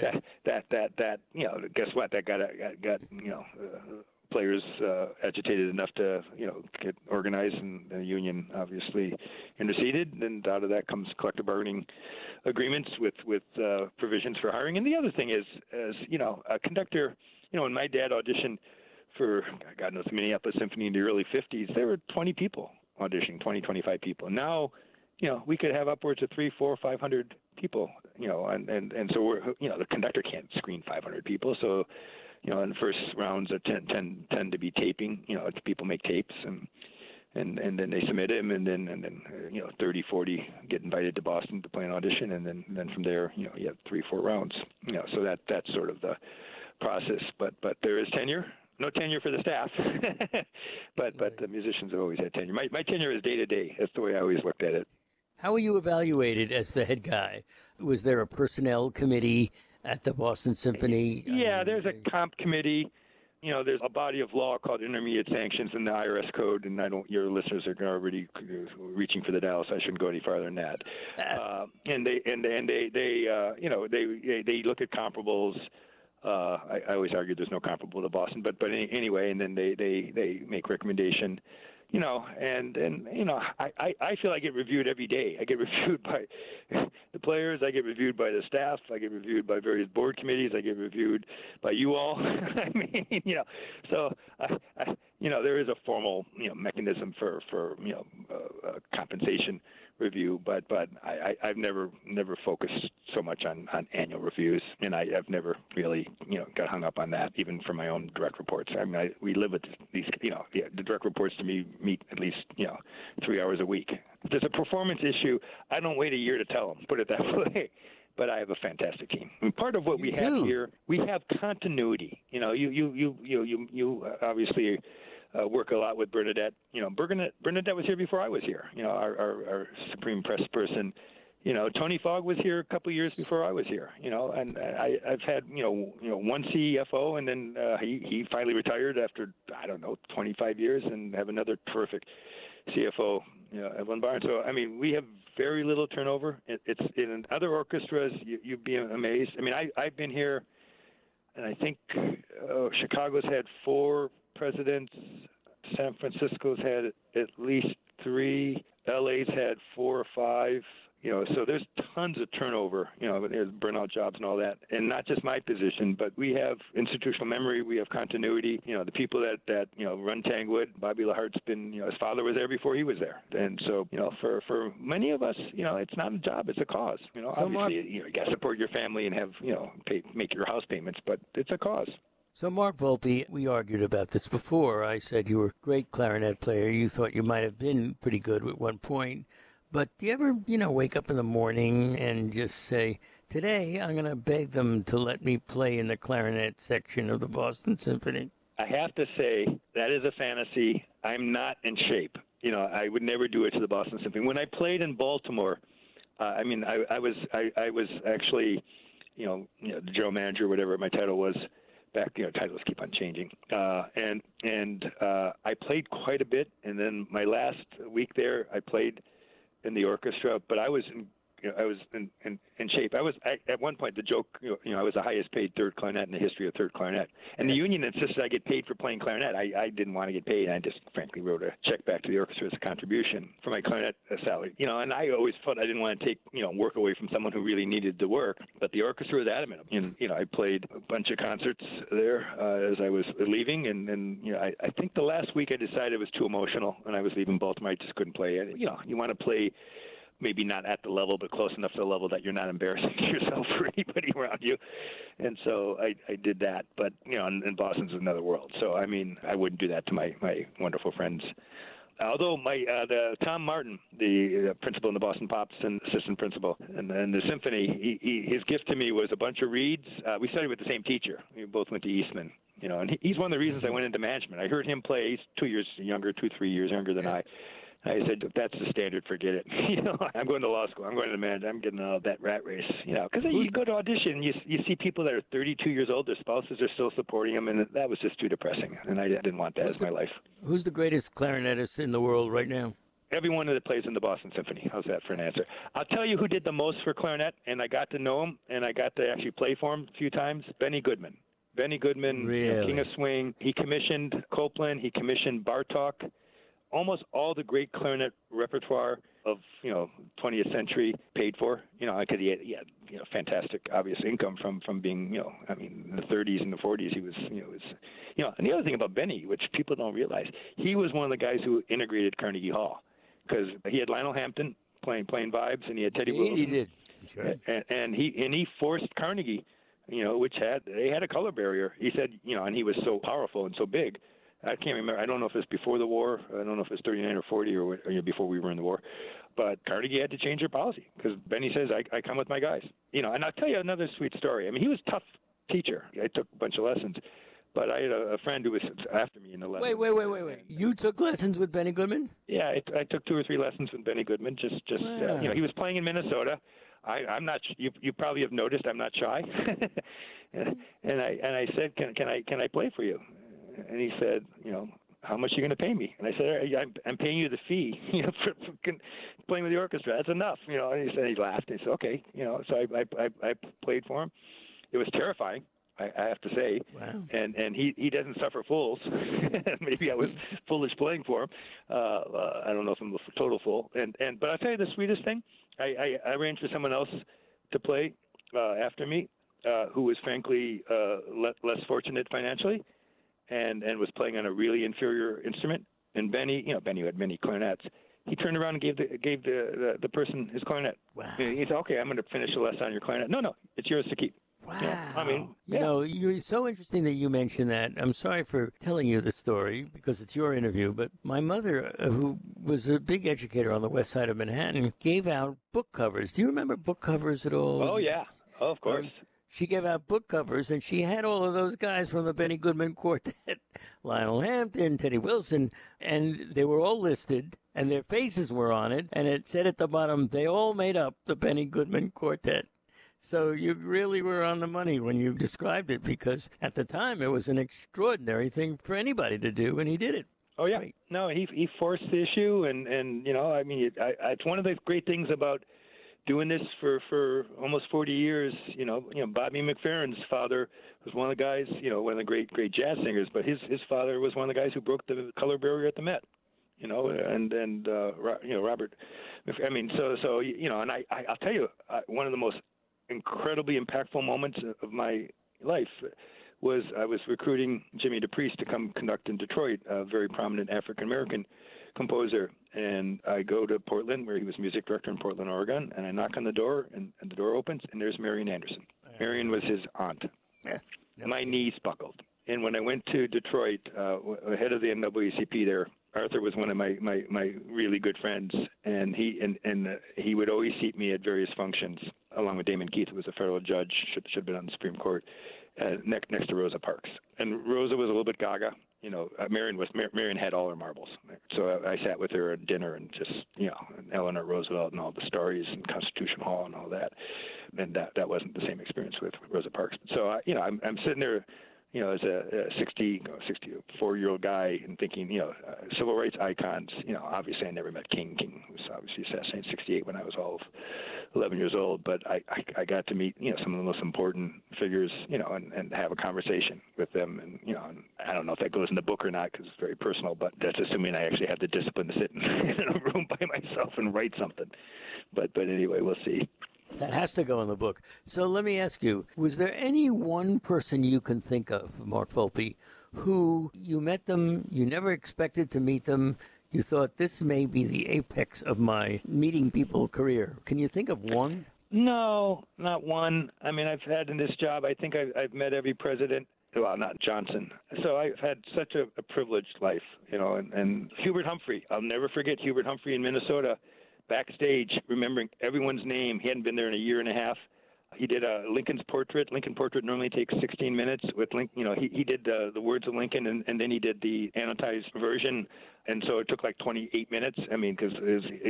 that that that that you know, guess what? That got got, got you know. Uh, players uh, agitated enough to you know get organized, and the union obviously interceded. And out of that comes collective bargaining agreements with with uh, provisions for hiring. And the other thing is, as you know, a conductor. You know, when my dad auditioned for God knows the Minneapolis Symphony in the early '50s, there were 20 people auditioning, 20, 25 people. Now, you know, we could have upwards of three, four, five hundred people. You know, and and and so we're you know the conductor can't screen 500 people, so you know, in the first rounds, tend tend tend to be taping. You know, people make tapes and and and then they submit him, and then and then uh, you know, 30, 40 get invited to Boston to play an audition, and then and then from there, you know, you have three, four rounds. You know, so that that's sort of the process. But but there is tenure. No tenure for the staff, but but the musicians have always had tenure. My my tenure is day to day. That's the way I always looked at it. How were you evaluated as the head guy? Was there a personnel committee? At the Boston Symphony? Yeah, there's a comp committee. You know, there's a body of law called intermediate sanctions in the IRS code, and I don't. Your listeners are already reaching for the Dallas. I shouldn't go any farther than that. Uh, and they and and they they uh, you know they they, they look at comparables. Uh, I, I always argue there's no comparable to Boston, but but anyway, and then they they they make recommendation you know, and and you know, I, I I feel I get reviewed every day. I get reviewed by the players. I get reviewed by the staff. I get reviewed by various board committees. I get reviewed by you all. I mean, you know, so I, I, you know, there is a formal you know mechanism for for you know uh, uh, compensation review, but but I, I I've never never focused so much on on annual reviews, and I have never really you know got hung up on that even for my own direct reports. I mean, I, we live with these you know yeah, the direct reports to me meet at least you know three hours a week. If there's a performance issue, I don't wait a year to tell them. Put it that way but I have a fantastic team. And part of what you we do. have here, we have continuity. You know, you you you you you, you uh, obviously uh, work a lot with Bernadette. You know, Bernadette, Bernadette was here before I was here. You know, our, our, our supreme press person. You know, Tony Fogg was here a couple of years before I was here. You know, and I, I've had you know you know one CFO, and then uh, he he finally retired after I don't know 25 years, and have another terrific CFO, you know, Evelyn Barnes. So I mean, we have very little turnover. It, it's in other orchestras, you, you'd be amazed. I mean, I I've been here, and I think uh, Chicago's had four presidents. San Francisco's had at least three. LA's had four or five. You know, so there's tons of turnover. You know, there's burnout jobs and all that, and not just my position, but we have institutional memory, we have continuity. You know, the people that that you know run Tanglewood, Bobby Lahart's been, you know, his father was there before he was there, and so you know, for for many of us, you know, it's not a job, it's a cause. You know, So, obviously, Mark- you know, you got to support your family and have you know pay, make your house payments, but it's a cause. So, Mark Volpe, we argued about this before. I said you were a great clarinet player. You thought you might have been pretty good at one point. But do you ever, you know, wake up in the morning and just say, today I'm going to beg them to let me play in the clarinet section of the Boston Symphony? I have to say that is a fantasy. I'm not in shape. You know, I would never do it to the Boston Symphony. When I played in Baltimore, uh, I mean, I, I was I, I was actually, you know, you know, the general manager, whatever my title was back. You know, titles keep on changing. Uh, and and uh, I played quite a bit. And then my last week there, I played in the orchestra. But I was in you know, I was in, in, in shape. I was I, at one point the joke, you know, I was the highest paid third clarinet in the history of third clarinet, and the union insisted I get paid for playing clarinet. I, I didn't want to get paid. I just frankly wrote a check back to the orchestra as a contribution for my clarinet salary. You know, and I always felt I didn't want to take you know work away from someone who really needed the work, but the orchestra was adamant. And you know, I played a bunch of concerts there uh, as I was leaving, and and you know, I, I think the last week I decided it was too emotional, and I was leaving Baltimore. I just couldn't play it. You know, you want to play maybe not at the level, but close enough to the level that you're not embarrassing yourself or anybody around you. And so I, I did that. But you know, and, and Boston's another world. So I mean, I wouldn't do that to my my wonderful friends. Although my uh, the Tom Martin, the uh, principal in the Boston Pops and assistant principal, and, and the symphony, he, he, his gift to me was a bunch of reeds. Uh, we studied with the same teacher. We both went to Eastman, you know, and he, he's one of the reasons I went into management. I heard him play. He's two years younger, two three years younger than I. I said, if that's the standard, forget it. you know, I'm going to law school. I'm going to manage. I'm getting out of that rat race. You know, because you go to audition, you you see people that are 32 years old, their spouses are still supporting them, and that was just too depressing. And I didn't want that as my life. Who's the greatest clarinetist in the world right now? Everyone that plays in the Boston Symphony. How's that for an answer? I'll tell you who did the most for clarinet, and I got to know him, and I got to actually play for him a few times. Benny Goodman. Benny Goodman, Really? King of Swing. He commissioned Copland. He commissioned Bartok. Almost all the great clarinet repertoire of you know 20th century paid for. You know, because he had, he had you know fantastic obvious income from from being you know I mean in the 30s and the 40s he was you know was you know and the other thing about Benny, which people don't realize, he was one of the guys who integrated Carnegie Hall because he had Lionel Hampton playing playing vibes and he had Teddy He, he did. Sure. and, and he and he forced Carnegie, you know, which had they had a color barrier. He said, you know, and he was so powerful and so big. I can't remember. I don't know if it's before the war. I don't know if it's 39 or 40 or, what- or you know, before we were in the war. But Carnegie had to change their policy because Benny says, I, I come with my guys. You know, and I'll tell you another sweet story. I mean, he was a tough teacher. I took a bunch of lessons, but I had a, a friend who was after me in the lesson. Wait, wait, wait, wait, wait. You took lessons with Benny Goodman? Yeah, I, I took two or three lessons with Benny Goodman. Just, just uh, you know, he was playing in Minnesota. I, I'm not. You, you probably have noticed I'm not shy. and I and I said, can can I can I play for you? And he said, you know, how much are you going to pay me? And I said, I'm, I'm paying you the fee, you know, for, for playing with the orchestra. That's enough, you know. And he said, he laughed. He said, okay, you know. So I I I, I played for him. It was terrifying. I, I have to say, Wow. and and he he doesn't suffer fools. Maybe I was foolish playing for him. Uh, uh, I don't know if I'm a total fool. And and but I'll tell you the sweetest thing. I I, I arranged for someone else to play uh, after me, uh, who was frankly uh, le- less fortunate financially, and and was playing on a really inferior instrument. And Benny, you know, Benny had many clarinets. He turned around and gave the gave the the, the person his clarinet. Wow. He said, "Okay, I'm going to finish the lesson on your clarinet." No, no, it's yours to keep. Wow. Yeah, I mean, you know, you're so interesting that you mentioned that. I'm sorry for telling you the story because it's your interview, but my mother, uh, who was a big educator on the west side of Manhattan, gave out book covers. Do you remember book covers at all? Oh yeah, oh, of course. She gave out book covers, and she had all of those guys from the Benny Goodman Quartet, Lionel Hampton, Teddy Wilson, and they were all listed, and their faces were on it, and it said at the bottom, they all made up the Benny Goodman Quartet. So you really were on the money when you described it, because at the time it was an extraordinary thing for anybody to do, and he did it. Oh yeah, no, he he forced the issue, and and you know, I mean, it, I, I, it's one of the great things about doing this for for almost 40 years. You know, you know, Bobby McFerrin's father was one of the guys, you know, one of the great great jazz singers, but his his father was one of the guys who broke the color barrier at the Met. you know, and and uh, you know Robert. I mean, so so you know, and I, I I'll tell you, uh, one of the most incredibly impactful moments of my life was I was recruiting Jimmy DePreist to come conduct in Detroit, a very prominent African American composer. And I go to Portland, where he was music director in Portland, Oregon, and I knock on the door, and, and the door opens, and there's Marian Anderson. Marian was his aunt. Yeah. My knees buckled. And when I went to Detroit, uh, head of the NAACP there, Arthur was one of my, my, my really good friends, and he and and uh, he would always seat me at various functions along with Damon Keith, who was a federal judge, should should have been on the Supreme Court, uh, next next to Rosa Parks. And Rosa was a little bit gaga. You know, uh, Marian was Mar- Marian had all her marbles. So I, I sat with her at dinner and just you know, Eleanor Roosevelt and all the stories and Constitution Hall and all that. And that that wasn't the same experience with Rosa Parks. So I, you know, I'm I'm sitting there you know, as a, a 60, 64 year old guy and thinking, you know, uh, civil rights icons, you know, obviously I never met King. King was obviously assassinated in 68 when I was all 11 years old, but I, I, I got to meet, you know, some of the most important figures, you know, and, and have a conversation with them. And, you know, and I don't know if that goes in the book or not because it's very personal, but that's assuming I actually have the discipline to sit in, in a room by myself and write something. But, but anyway, we'll see. That has to go in the book. So let me ask you: Was there any one person you can think of, Mark Volpe, who you met them, you never expected to meet them, you thought this may be the apex of my meeting people career? Can you think of one? No, not one. I mean, I've had in this job. I think I've, I've met every president. Well, not Johnson. So I've had such a, a privileged life, you know. And, and Hubert Humphrey. I'll never forget Hubert Humphrey in Minnesota backstage, remembering everyone's name. He hadn't been there in a year and a half. He did a Lincoln's portrait. Lincoln portrait normally takes 16 minutes. With Lincoln, you know, he he did uh, the words of Lincoln, and, and then he did the annotated version, and so it took like 28 minutes. I mean, because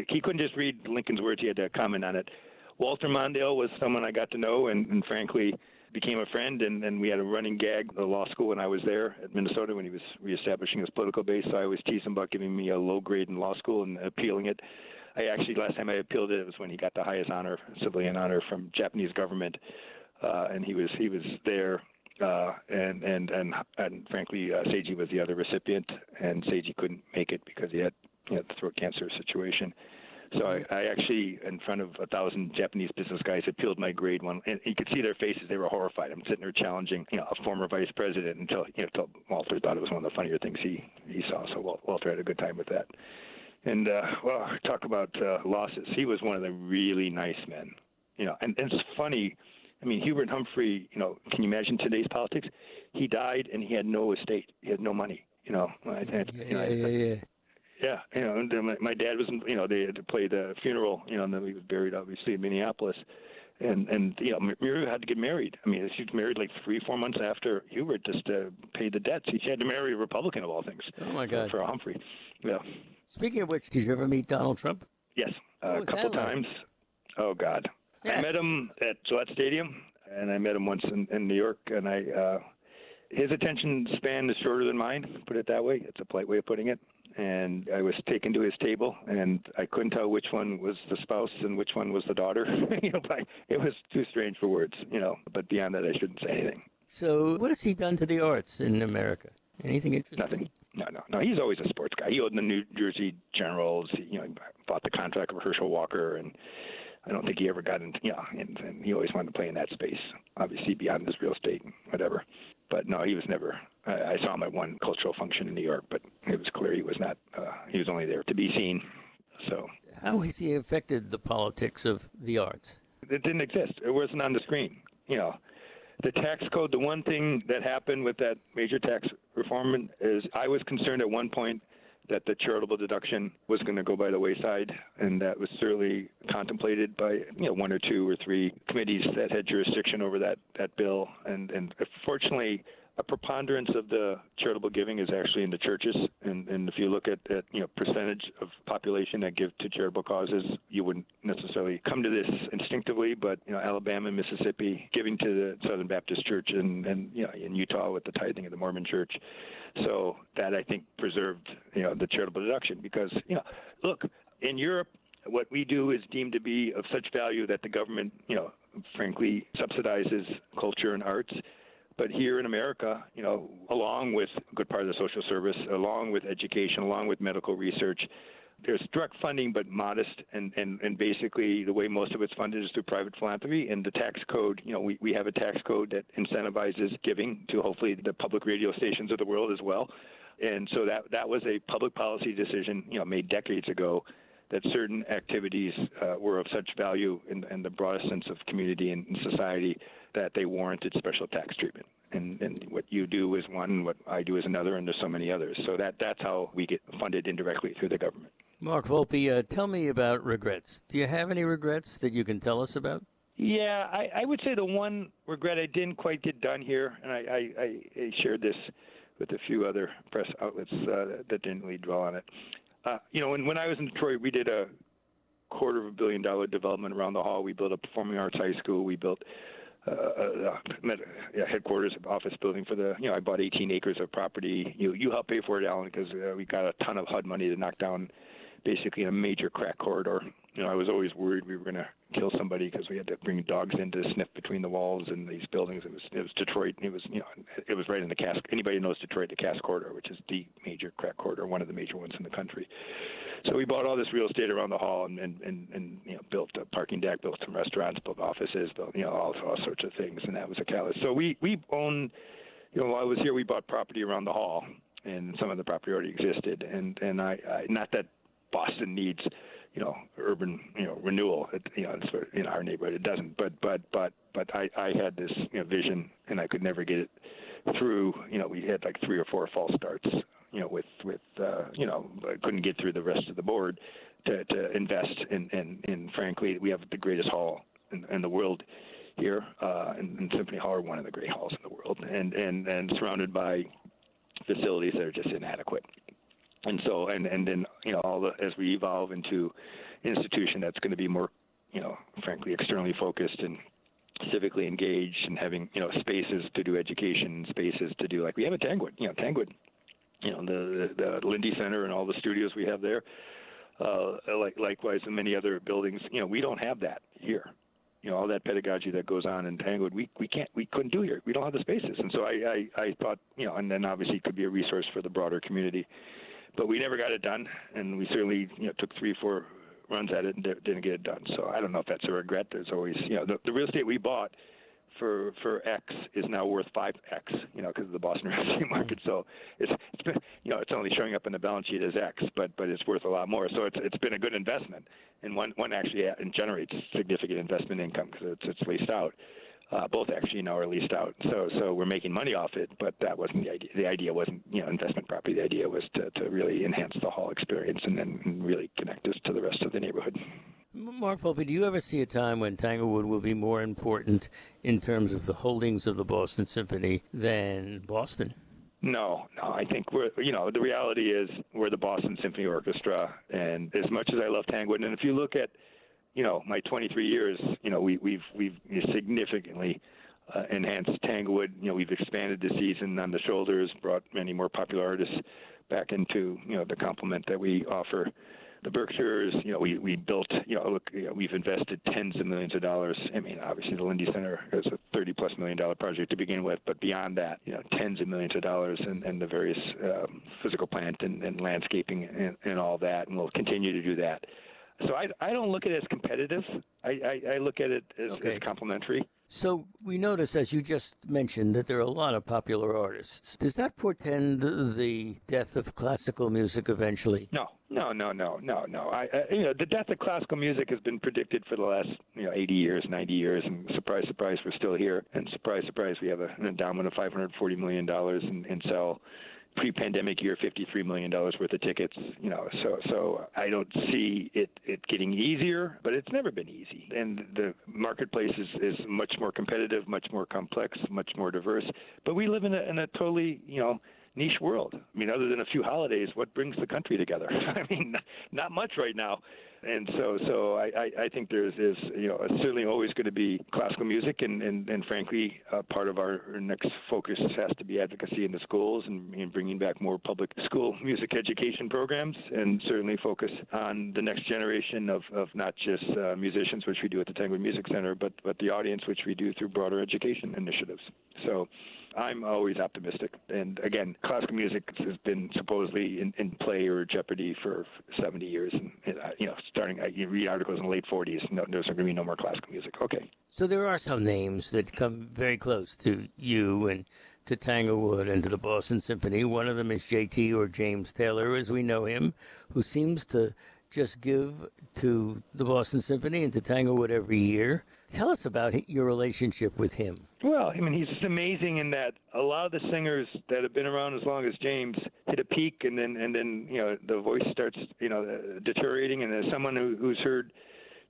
he couldn't just read Lincoln's words; he had to comment on it. Walter Mondale was someone I got to know, and, and frankly, became a friend, and, and we had a running gag the law school when I was there at Minnesota when he was reestablishing his political base. So I always teased him about giving me a low grade in law school and appealing it. I actually last time I appealed it, it was when he got the highest honor, civilian honor from Japanese government, uh, and he was he was there. Uh, and and and and frankly, uh, Seiji was the other recipient, and Seiji couldn't make it because he had you know, the throat cancer situation. So I, I actually, in front of a thousand Japanese business guys, appealed my grade one, and you could see their faces; they were horrified. I'm sitting there challenging, you know, a former vice president until you know, until Walter thought it was one of the funnier things he he saw. So Walter had a good time with that. And uh, well, talk about uh, losses. He was one of the really nice men, you know. And, and it's funny. I mean, Hubert Humphrey. You know, can you imagine today's politics? He died and he had no estate. He had no money. You know. I, yeah, you know, yeah, yeah, yeah. Yeah, you know, and my, my dad was, you know, they had to play the funeral, you know, and then he was buried obviously in Minneapolis, and and you know, Muriel had to get married. I mean, she was married like three, four months after Hubert just to pay the debts. She had to marry a Republican of all things. Oh my God, for Humphrey. Yeah. Speaking of which, did you ever meet Donald Trump? Yes, uh, a couple times. Oh God, yeah. I met him at Gillette Stadium, and I met him once in, in New York, and I. Uh, his attention span is shorter than mine. Put it that way. It's a polite way of putting it. And I was taken to his table, and I couldn't tell which one was the spouse and which one was the daughter. you know, it was too strange for words. You know, but beyond that, I shouldn't say anything. So, what has he done to the arts in America? Anything interesting? Nothing. No, no, no. He's always a sports guy. He owned the New Jersey Generals. He, you know, bought the contract of Herschel Walker, and I don't think he ever got into. You know, and, and he always wanted to play in that space. Obviously, beyond his real estate and whatever. But no, he was never. I, I saw him at one cultural function in New York, but it was clear he was not. Uh, he was only there to be seen. So. How has he affected the politics of the arts? It didn't exist. It wasn't on the screen. You know, the tax code, the one thing that happened with that major tax reform is I was concerned at one point that the charitable deduction was going to go by the wayside, and that was certainly contemplated by you know one or two or three committees that had jurisdiction over that that bill. And and fortunately, a preponderance of the charitable giving is actually in the churches. And, and if you look at, at you know percentage of population that give to charitable causes, you wouldn't necessarily come to this instinctively. But you know Alabama, Mississippi, giving to the Southern Baptist Church, and and you know in Utah with the tithing of the Mormon Church. So that I think preserved you know the charitable deduction because you know look in Europe what we do is deemed to be of such value that the government, you know, frankly, subsidizes culture and arts But here in America, you know, along with a good part of the social service, along with education, along with medical research, there's direct funding but modest and, and, and basically the way most of it's funded is through private philanthropy. And the tax code you know we, we have a tax code that incentivizes giving to hopefully the public radio stations of the world as well. And so that that was a public policy decision you know made decades ago that certain activities uh, were of such value in, in, the broadest sense of community and society that they warranted special tax treatment. And, and what you do is one, what I do is another, and there's so many others. So that that's how we get funded indirectly through the government. Mark Volpe, uh, tell me about regrets. Do you have any regrets that you can tell us about? Yeah, I, I would say the one regret I didn't quite get done here, and I, I, I shared this with a few other press outlets uh, that didn't really dwell on it. Uh, you know, when, when I was in Detroit, we did a quarter of a billion dollar development around the hall. We built a performing arts high school. We built uh, a, a headquarters office building for the. You know, I bought 18 acres of property. You you helped pay for it, Alan, because uh, we got a ton of HUD money to knock down basically a major crack corridor. You know, I was always worried we were going to kill somebody because we had to bring dogs in to sniff between the walls in these buildings. It was it was Detroit. It was you know it was right in the Cass. Anybody knows Detroit, the Cass corridor, which is the major crack corridor, one of the major ones in the country. So we bought all this real estate around the hall and and and, and you know built a parking deck, built some restaurants, built offices, built you know all all sorts of things, and that was a catalyst. So we we own. You know, while I was here, we bought property around the hall, and some of the property already existed. And and I, I not that Boston needs, you know, urban, you know, renewal. You know, it's, in our neighborhood it doesn't. But but but but I I had this you know, vision, and I could never get it through. You know, we had like three or four false starts. You know, with with uh, you know, couldn't get through the rest of the board to to invest in in, in frankly, we have the greatest hall in, in the world here, uh, and, and Symphony Hall are one of the great halls in the world, and and and surrounded by facilities that are just inadequate. And so and and then you know all the as we evolve into institution that's going to be more you know frankly externally focused and civically engaged and having you know spaces to do education spaces to do like we have at Tanglewood you know Tanglewood you know the the, Linde Center and all the studios we have there. Uh like likewise in many other buildings. You know we don't have that here. You know all that pedagogy that goes on in Tanglewood we we can't we couldn't do here. We don't have the spaces. And so I I, I thought you know and then obviously it could be a resource for the broader community. But we never got it done, and we certainly you know took three, four runs at it and didn't get it done. So I don't know if that's a regret. There's always you know the, the real estate we bought for for X is now worth five X, you know, because of the Boston real estate market. So it's it's been you know it's only showing up in the balance sheet as X, but but it's worth a lot more. So it's it's been a good investment, and one one actually generates significant investment income because it's it's leased out. Uh, both actually now are leased out, so so we're making money off it. But that wasn't the idea. The idea wasn't you know investment property. The idea was to, to really enhance the hall experience and then really connect us to the rest of the neighborhood. Mark Volpe, do you ever see a time when Tanglewood will be more important in terms of the holdings of the Boston Symphony than Boston? No, no. I think we're, you know, the reality is we're the Boston Symphony Orchestra, and as much as I love Tanglewood, and if you look at you know, my 23 years, you know, we, we've we've significantly uh, enhanced Tanglewood. You know, we've expanded the season on the shoulders, brought many more popular artists back into you know the complement that we offer. The Berkshires, you know, we, we built, you know, look, you know, we've invested tens of millions of dollars. I mean, obviously the Linde Center is a 30 plus million dollar project to begin with, but beyond that, you know, tens of millions of dollars and, and the various um, physical plant and, and landscaping and, and all that, and we'll continue to do that. So I, I don't look at it as competitive. I, I, I look at it as, okay. as complementary. So we notice, as you just mentioned, that there are a lot of popular artists. Does that portend the death of classical music eventually? No, no, no, no, no, no. I, you know, the death of classical music has been predicted for the last, you know, 80 years, 90 years, and surprise, surprise, we're still here. And surprise, surprise, we have a, an endowment of 540 million dollars in, in sell pre-pandemic year, $53 million worth of tickets. You know, so so I don't see it it getting easier, but it's never been easy. And the marketplace is is much more competitive, much more complex, much more diverse. But we live in a in a totally you know niche world. I mean, other than a few holidays, what brings the country together? I mean, not much right now and so so I, I, I think there's is you know certainly always going to be classical music and and, and frankly uh, part of our next focus has to be advocacy in the schools and, and bringing back more public school music education programs and certainly focus on the next generation of, of not just uh, musicians which we do at the Tanglewood Music Center but but the audience which we do through broader education initiatives so I'm always optimistic. And again, classical music has been supposedly in, in play or jeopardy for 70 years. And, uh, you know, starting, I you read articles in the late 40s, no, there's going to be no more classical music. Okay. So there are some names that come very close to you and to Tanglewood and to the Boston Symphony. One of them is JT or James Taylor, as we know him, who seems to just give to the Boston Symphony and to Tanglewood every year. Tell us about your relationship with him. Well, I mean, he's just amazing in that a lot of the singers that have been around as long as James hit a peak, and then and then you know the voice starts you know uh, deteriorating. And as someone who, who's heard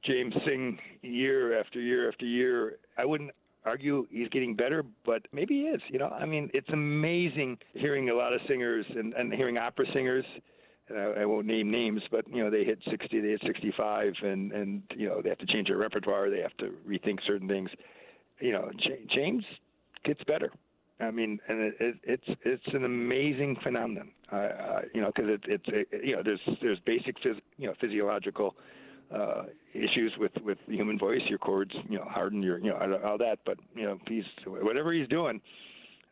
James sing year after year after year, I wouldn't argue he's getting better, but maybe he is. You know, I mean, it's amazing hearing a lot of singers and, and hearing opera singers I, I won't name names, but you know they hit 60, they hit 65, and and you know they have to change their repertoire, they have to rethink certain things. You know, James gets better. I mean, and it, it, it's it's an amazing phenomenon. Uh, uh, you know, because it, it's it, you know there's there's basic phys- you know physiological uh, issues with with the human voice. Your cords, you know, harden. Your you know all that. But you know, he's whatever he's doing,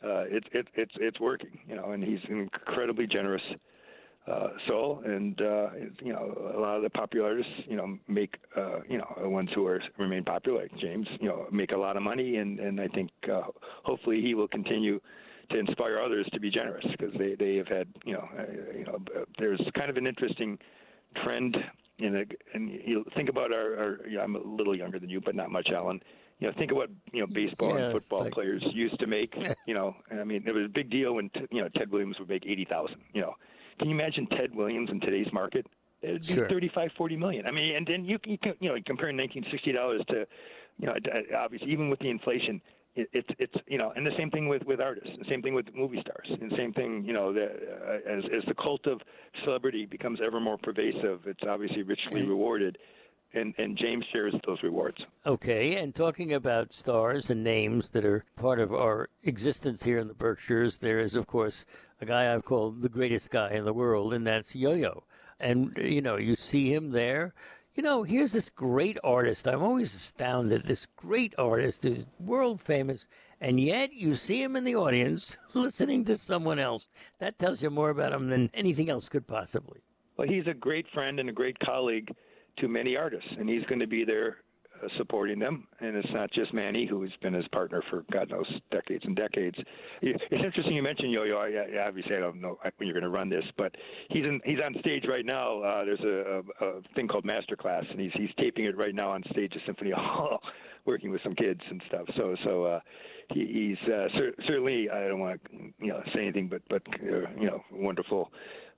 uh, it's it, it's it's working. You know, and he's incredibly generous uh, soul, and uh, you know a lot of the popular artists, you know, make uh, you know ones who are remain popular, like James, you know, make a lot of money, and and I think uh, hopefully he will continue to inspire others to be generous because they they have had you know uh, you know there's kind of an interesting trend in a and you think about our, our you know, I'm a little younger than you, but not much, Alan you know, think of what you know baseball yeah, and football like... players used to make. You know, I mean, it was a big deal when you know Ted Williams would make eighty thousand. You know, can you imagine Ted Williams in today's market? It'd be sure. 35, 40 million. I mean, and then you you, can, you know comparing 1960 dollars to, you know, obviously even with the inflation, it, it's it's you know, and the same thing with with artists, the same thing with movie stars, and the same thing you know, the, uh, as as the cult of celebrity becomes ever more pervasive, it's obviously richly rewarded and, and James shares those rewards. Okay, and talking about stars and names that are part of our existence here in the Berkshires, there is, of course, a guy I've called the greatest guy in the world, and that's Yo Yo. And, you know, you see him there. You know, here's this great artist. I'm always astounded. This great artist who's world famous, and yet you see him in the audience listening to someone else. That tells you more about him than anything else could possibly. Well, he's a great friend and a great colleague to many artists, and he's going to be there uh, supporting them. And it's not just Manny, who's been his partner for God knows decades and decades. It's interesting you mentioned Yo-Yo. I, obviously, I don't know when you're going to run this, but he's in, he's on stage right now. Uh, there's a, a, a thing called Masterclass, and he's he's taping it right now on stage at Symphony Hall, working with some kids and stuff. So so. uh he, he's uh, cer- certainly I don't want to you know say anything, but but uh, you know wonderful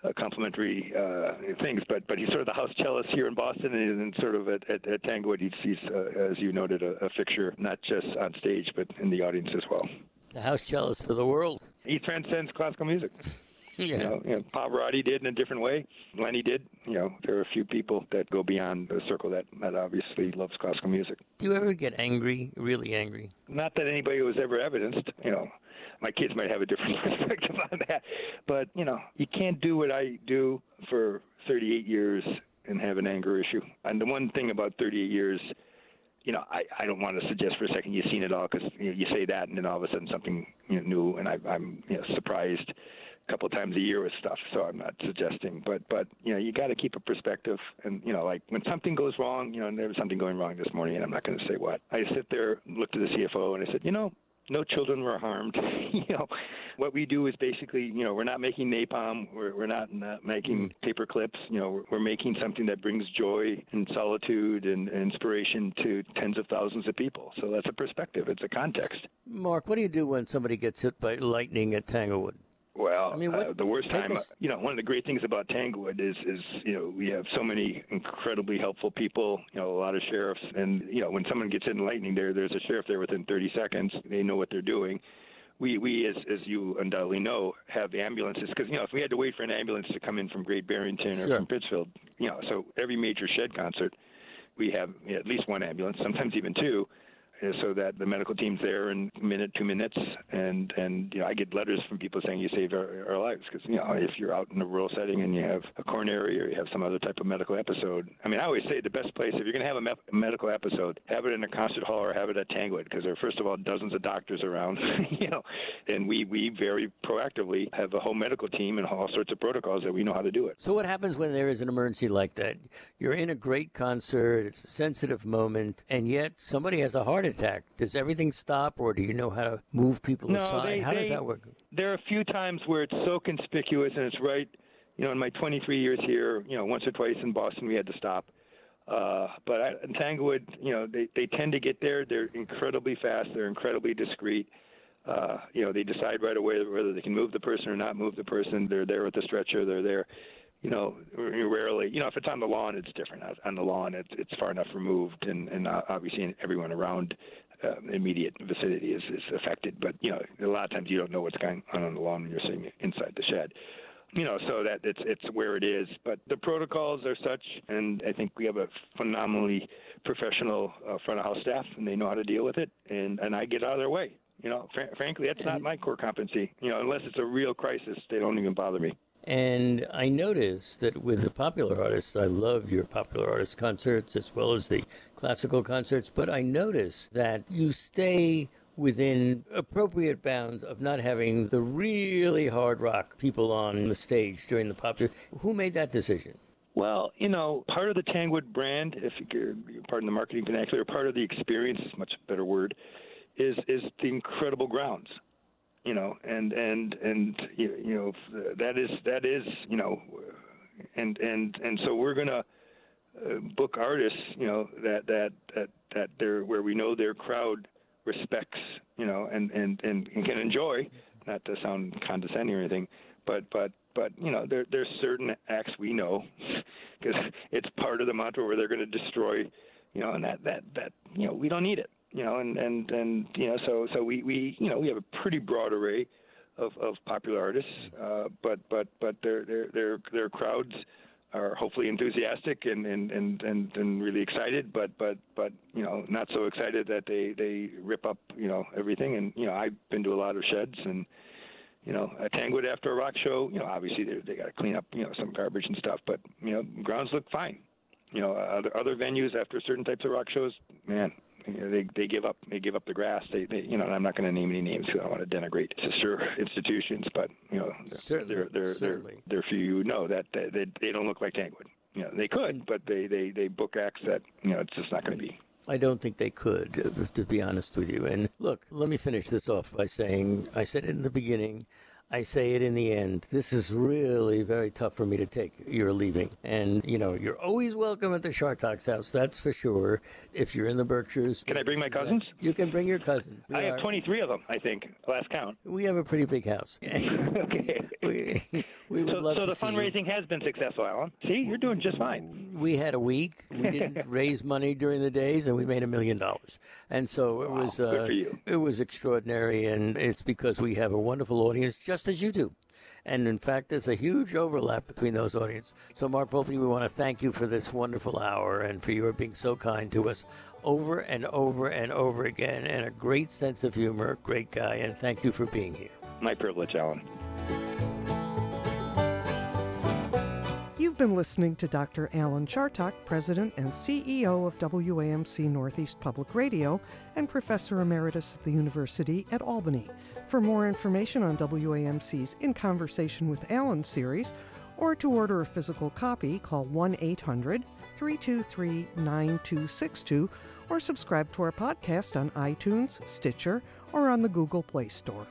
uh, complementary uh, things. But but he's sort of the house cellist here in Boston, and, and sort of at, at, at Tanglewood, he's, he's uh, as you noted, a, a fixture not just on stage but in the audience as well. The house cellist for the world. He transcends classical music. Yeah. You know, you know, Pavarotti did in a different way. Lenny did. You know, there are a few people that go beyond the circle that, that obviously loves classical music. Do you ever get angry, really angry? Not that anybody was ever evidenced. You know, my kids might have a different perspective on that, but you know, you can't do what I do for 38 years and have an anger issue. And the one thing about 38 years, you know, I, I don't want to suggest for a second you've seen it all because you, know, you say that and then all of a sudden something you know, new, and I, I'm you know surprised couple of times a year with stuff. So I'm not suggesting, but but you know, you got to keep a perspective, and you know, like when something goes wrong, you know, and there was something going wrong this morning, and I'm not going to say what. I sit there, looked at the CFO, and I said, you know, no children were harmed. you know, what we do is basically, you know, we're not making napalm, we're, we're not, not making mm-hmm. paper clips. You know, we're, we're making something that brings joy and solitude and, and inspiration to tens of thousands of people. So that's a perspective. It's a context. Mark, what do you do when somebody gets hit by lightning at Tanglewood? Well, I mean, what, uh, the worst time, us... you know, one of the great things about Tanglewood is, is, you know, we have so many incredibly helpful people, you know, a lot of sheriffs. And, you know, when someone gets hit in lightning there, there's a sheriff there within 30 seconds. They know what they're doing. We, we as, as you undoubtedly know, have ambulances because, you know, if we had to wait for an ambulance to come in from Great Barrington or sure. from Pittsfield, you know, so every major shed concert, we have at least one ambulance, sometimes even two so that the medical team's there in a minute, two minutes, and and you know I get letters from people saying you saved our, our lives because you know if you're out in a rural setting and you have a coronary or you have some other type of medical episode. I mean, I always say the best place if you're going to have a me- medical episode, have it in a concert hall or have it at Tanglewood because there are first of all dozens of doctors around, you know, and we we very proactively have a whole medical team and all sorts of protocols that we know how to do it. So what happens when there is an emergency like that? You're in a great concert, it's a sensitive moment, and yet somebody has a heart attack. Does everything stop, or do you know how to move people no, aside? They, how they, does that work? There are a few times where it's so conspicuous and it's right. You know, in my 23 years here, you know, once or twice in Boston we had to stop. Uh, but I, in Tanglewood, you know, they, they tend to get there. They're incredibly fast. They're incredibly discreet. Uh, you know, they decide right away whether they can move the person or not move the person. They're there with the stretcher. They're there. You know, rarely. You know, if it's on the lawn, it's different. On the lawn, it's it's far enough removed, and and obviously everyone around uh, immediate vicinity is is affected. But you know, a lot of times you don't know what's going on on the lawn when you're sitting inside the shed you know, so that it's it's where it is. But the protocols are such, and I think we have a phenomenally professional uh, front of house staff, and they know how to deal with it. And and I get out of their way. You know, fr- frankly, that's not my core competency. You know, unless it's a real crisis, they don't even bother me. And I noticed that with the popular artists, I love your popular artist concerts as well as the classical concerts, but I notice that you stay within appropriate bounds of not having the really hard rock people on the stage during the popular. Who made that decision? Well, you know, part of the Tanglewood brand, if you're pardon the marketing vernacular, part of the experience is much better word, is is the incredible grounds. You know, and and and you know that is that is you know, and and and so we're gonna uh, book artists, you know, that that that that they're where we know their crowd respects, you know, and, and, and, and can enjoy, not to sound condescending or anything, but, but, but, you know, there, there's certain acts we know because it's part of the mantra where they're going to destroy, you know, and that, that, that, you know, we don't need it, you know, and, and, and, you know, so, so we, we, you know, we have a pretty broad array of, of popular artists, uh, but, but, but their, their, their, their crowds, are hopefully enthusiastic and, and, and, and, and really excited, but, but, but, you know, not so excited that they, they rip up, you know, everything. And, you know, I've been to a lot of sheds and, you know, at Tanglewood after a rock show, you know, obviously they, they got to clean up, you know, some garbage and stuff, but, you know, grounds look fine. You know, other, other venues after certain types of rock shows, man, they they give up they give up the grass. They, they you know I'm not going to name any names because I don't want to denigrate sister institutions, but you know certainly, they're they're certainly. they're, they're few you know that they, they they don't look like Tanglewood. You know they could, mm. but they they they book acts that you know it's just not going to be. I don't think they could, to be honest with you. And look, let me finish this off by saying I said it in the beginning. I say it in the end. This is really very tough for me to take. You're leaving. And, you know, you're always welcome at the Chartock's house, that's for sure. If you're in the Berkshires. Can I bring my cousins? You can bring your cousins. We I have are, 23 of them, I think, last count. We have a pretty big house. okay. we, we would so, love so the fundraising you. has been successful, Alan. See, you're doing just fine. We had a week. We didn't raise money during the days, and we made a million dollars. And so it wow, was uh, it was extraordinary, and it's because we have a wonderful audience, just as you do. And in fact, there's a huge overlap between those audiences. So, Mark Volpe, we want to thank you for this wonderful hour and for your being so kind to us over and over and over again, and a great sense of humor, great guy, and thank you for being here. My privilege, Alan. You've been listening to Dr. Alan Chartock, President and CEO of WAMC Northeast Public Radio and Professor Emeritus at the University at Albany. For more information on WAMC's In Conversation with Alan series, or to order a physical copy, call 1 800 323 9262 or subscribe to our podcast on iTunes, Stitcher, or on the Google Play Store.